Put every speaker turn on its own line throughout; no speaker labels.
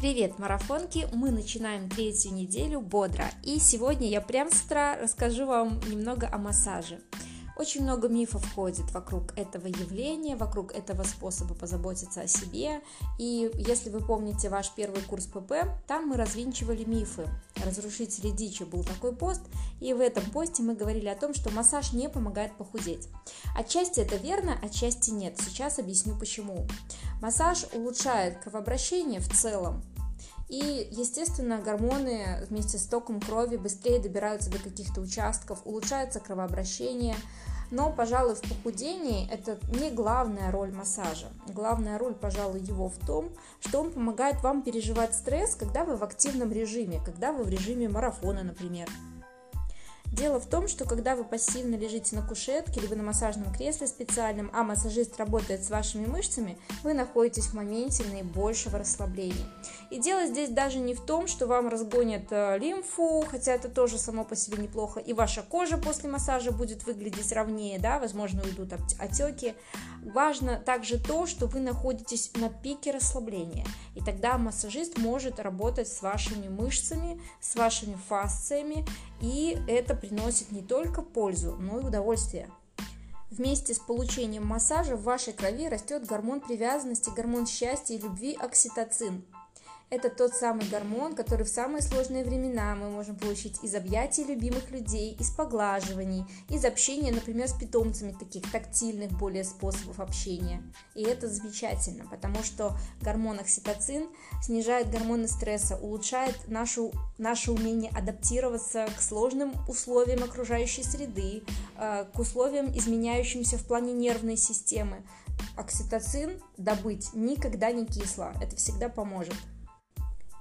Привет, марафонки! Мы начинаем третью неделю бодро. И сегодня я прям с утра расскажу вам немного о массаже. Очень много мифов ходит вокруг этого явления, вокруг этого способа позаботиться о себе. И если вы помните ваш первый курс ПП, там мы развинчивали мифы. Разрушители дичи был такой пост, и в этом посте мы говорили о том, что массаж не помогает похудеть. Отчасти это верно, отчасти нет. Сейчас объясню почему. Массаж улучшает кровообращение в целом, и, естественно, гормоны вместе с током крови быстрее добираются до каких-то участков, улучшается кровообращение. Но, пожалуй, в похудении это не главная роль массажа. Главная роль, пожалуй, его в том, что он помогает вам переживать стресс, когда вы в активном режиме, когда вы в режиме марафона, например. Дело в том, что когда вы пассивно лежите на кушетке, либо на массажном кресле специальном, а массажист работает с вашими мышцами, вы находитесь в моменте наибольшего расслабления. И дело здесь даже не в том, что вам разгонят э, лимфу, хотя это тоже само по себе неплохо, и ваша кожа после массажа будет выглядеть ровнее, да, возможно, уйдут отеки. Важно также то, что вы находитесь на пике расслабления, и тогда массажист может работать с вашими мышцами, с вашими фасциями, и это приносит не только пользу, но и удовольствие. Вместе с получением массажа в вашей крови растет гормон привязанности, гормон счастья и любви окситоцин – это тот самый гормон, который в самые сложные времена мы можем получить из объятий любимых людей, из поглаживаний, из общения, например, с питомцами, таких тактильных более способов общения. И это замечательно, потому что гормон окситоцин снижает гормоны стресса, улучшает нашу, наше умение адаптироваться к сложным условиям окружающей среды, э, к условиям, изменяющимся в плане нервной системы. Окситоцин добыть никогда не кисло, это всегда поможет.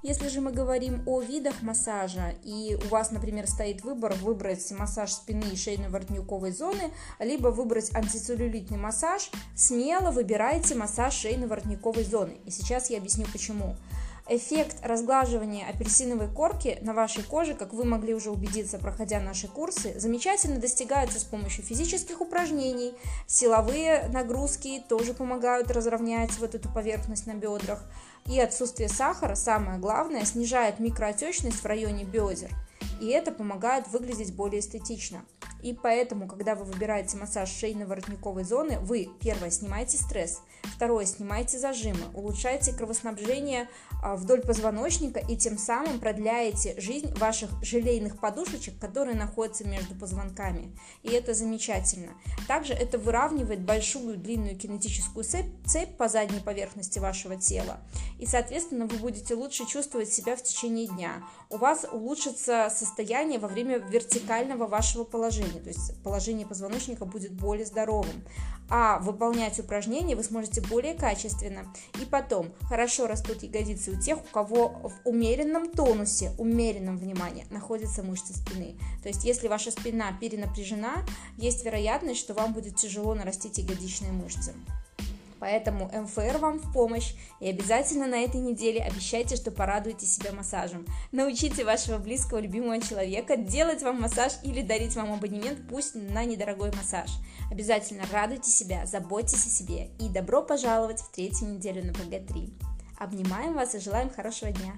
Если же мы говорим о видах массажа, и у вас, например, стоит выбор выбрать массаж спины и шейно-воротниковой зоны, либо выбрать антицеллюлитный массаж, смело выбирайте массаж шейно-воротниковой зоны. И сейчас я объясню почему. Эффект разглаживания апельсиновой корки на вашей коже, как вы могли уже убедиться, проходя наши курсы, замечательно достигается с помощью физических упражнений. Силовые нагрузки тоже помогают разровнять вот эту поверхность на бедрах. И отсутствие сахара, самое главное, снижает микроотечность в районе бедер. И это помогает выглядеть более эстетично. И поэтому, когда вы выбираете массаж шейно-воротниковой зоны, вы, первое, снимаете стресс, второе, снимаете зажимы, улучшаете кровоснабжение а, вдоль позвоночника и тем самым продляете жизнь ваших желейных подушечек, которые находятся между позвонками. И это замечательно. Также это выравнивает большую длинную кинетическую цепь, цепь по задней поверхности вашего тела. И, соответственно, вы будете лучше чувствовать себя в течение дня. У вас улучшится состояние во время вертикального вашего положения то есть положение позвоночника будет более здоровым. А выполнять упражнения вы сможете более качественно. И потом, хорошо растут ягодицы у тех, у кого в умеренном тонусе, умеренном внимании находятся мышцы спины. То есть, если ваша спина перенапряжена, есть вероятность, что вам будет тяжело нарастить ягодичные мышцы. Поэтому МФР вам в помощь и обязательно на этой неделе обещайте, что порадуете себя массажем. Научите вашего близкого, любимого человека делать вам массаж или дарить вам абонемент, пусть на недорогой массаж. Обязательно радуйте себя, заботьтесь о себе и добро пожаловать в третью неделю на ПГ-3. Обнимаем вас и желаем хорошего дня!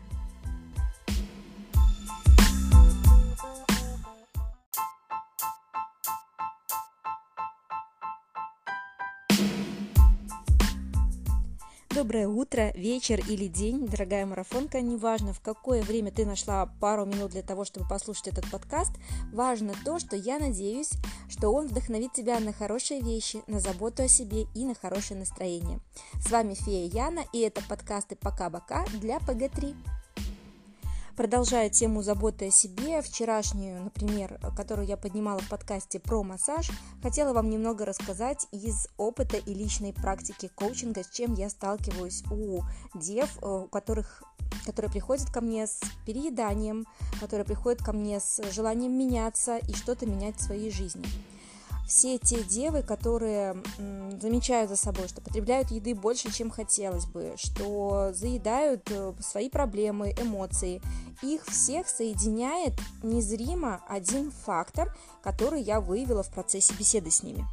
Доброе утро, вечер или день, дорогая марафонка. Неважно, в какое время ты нашла пару минут для того, чтобы послушать этот подкаст, важно то, что я надеюсь, что он вдохновит тебя на хорошие вещи, на заботу о себе и на хорошее настроение. С вами Фея Яна, и это подкасты «Пока-бока» для ПГ-3. Продолжая тему заботы о себе, вчерашнюю, например, которую я поднимала в подкасте про массаж, хотела вам немного рассказать из опыта и личной практики коучинга, с чем я сталкиваюсь у дев, э, у которых которые приходят ко мне с перееданием, которые приходят ко мне с желанием меняться и что-то менять в своей жизни все те девы, которые замечают за собой, что потребляют еды больше, чем хотелось бы, что заедают э, свои проблемы, эмоции, их всех соединяет незримо один фактор, который я выявила в процессе беседы с ними.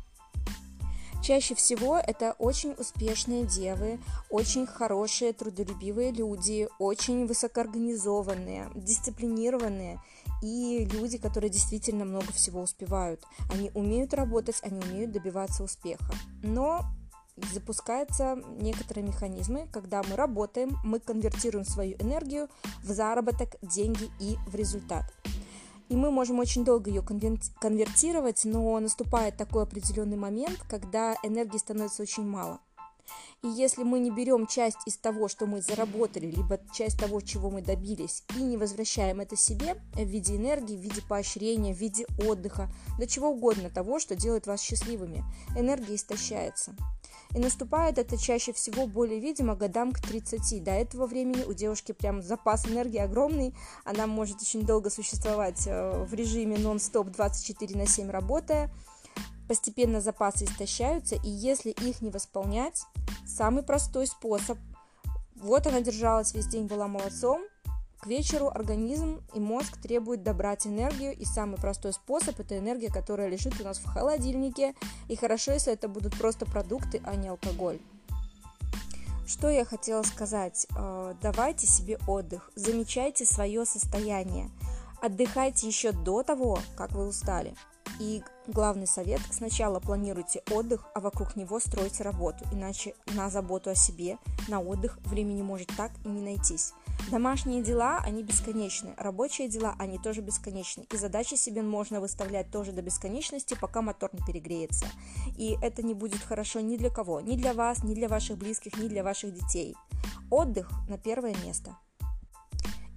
Чаще всего это очень успешные девы, очень хорошие, трудолюбивые люди, очень высокоорганизованные, дисциплинированные и люди, которые действительно много всего успевают. Они умеют работать, они умеют добиваться успеха. Но запускаются некоторые механизмы, когда мы работаем, мы конвертируем свою энергию в заработок, деньги и в результат. И мы можем очень долго ее конвертировать, но наступает такой определенный момент, когда энергии становится очень мало. И если мы не берем часть из того, что мы заработали, либо часть того, чего мы добились, и не возвращаем это себе в виде энергии, в виде поощрения, в виде отдыха, до чего угодно того, что делает вас счастливыми, энергия истощается. И наступает это чаще всего более видимо годам к 30. До этого времени у девушки прям запас энергии огромный, она может очень долго существовать э, в режиме нон-стоп 24 на 7 работая, постепенно запасы истощаются, и если их не восполнять, самый простой способ, вот она держалась весь день, была молодцом, к вечеру организм и мозг требуют добрать энергию, и самый простой способ – это энергия, которая лежит у нас в холодильнике, и хорошо, если это будут просто продукты, а не алкоголь. Что я хотела сказать? Э, давайте себе отдых, замечайте свое состояние, отдыхайте еще до того, как вы устали. И главный совет – сначала планируйте отдых, а вокруг него стройте работу, иначе на заботу о себе, на отдых времени может так и не найтись. Домашние дела, они бесконечны, рабочие дела, они тоже бесконечны, и задачи себе можно выставлять тоже до бесконечности, пока мотор не перегреется. И это не будет хорошо ни для кого, ни для вас, ни для ваших близких, ни для ваших детей. Отдых на первое место –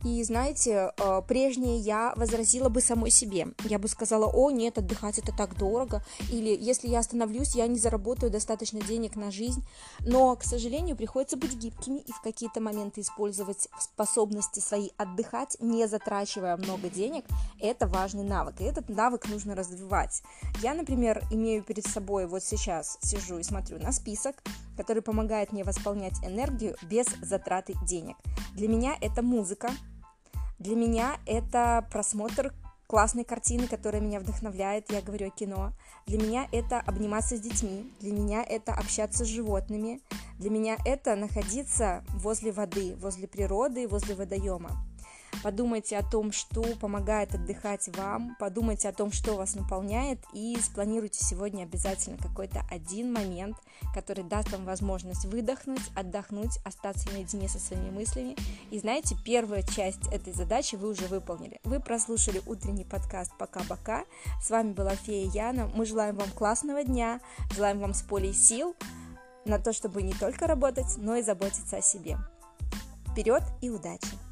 и знаете, э, прежнее я возразила бы самой себе. Я бы сказала, о, нет, отдыхать это так дорого. Или если я остановлюсь, я не заработаю достаточно денег на жизнь. Но, к сожалению, приходится быть гибкими и в какие-то моменты использовать способности свои отдыхать, не затрачивая много денег. Это важный навык. И этот навык нужно развивать. Я, например, имею перед собой вот сейчас, сижу и смотрю на список, который помогает мне восполнять энергию без затраты денег. Для меня это музыка, для меня это просмотр классной картины, которая меня вдохновляет, я говорю о кино. Для меня это обниматься с детьми, для меня это общаться с животными, для меня это находиться возле воды, возле природы, возле водоема. Подумайте о том, что помогает отдыхать вам, подумайте о том, что вас наполняет, и спланируйте сегодня обязательно какой-то один момент, который даст вам возможность выдохнуть, отдохнуть, остаться наедине со своими мыслями. И знаете, первая часть этой задачи вы уже выполнили. Вы прослушали утренний подкаст «Пока-пока». С вами была Фея Яна. Мы желаем вам классного дня, желаем вам с полей сил на то, чтобы не только работать, но и заботиться о себе. Вперед и удачи!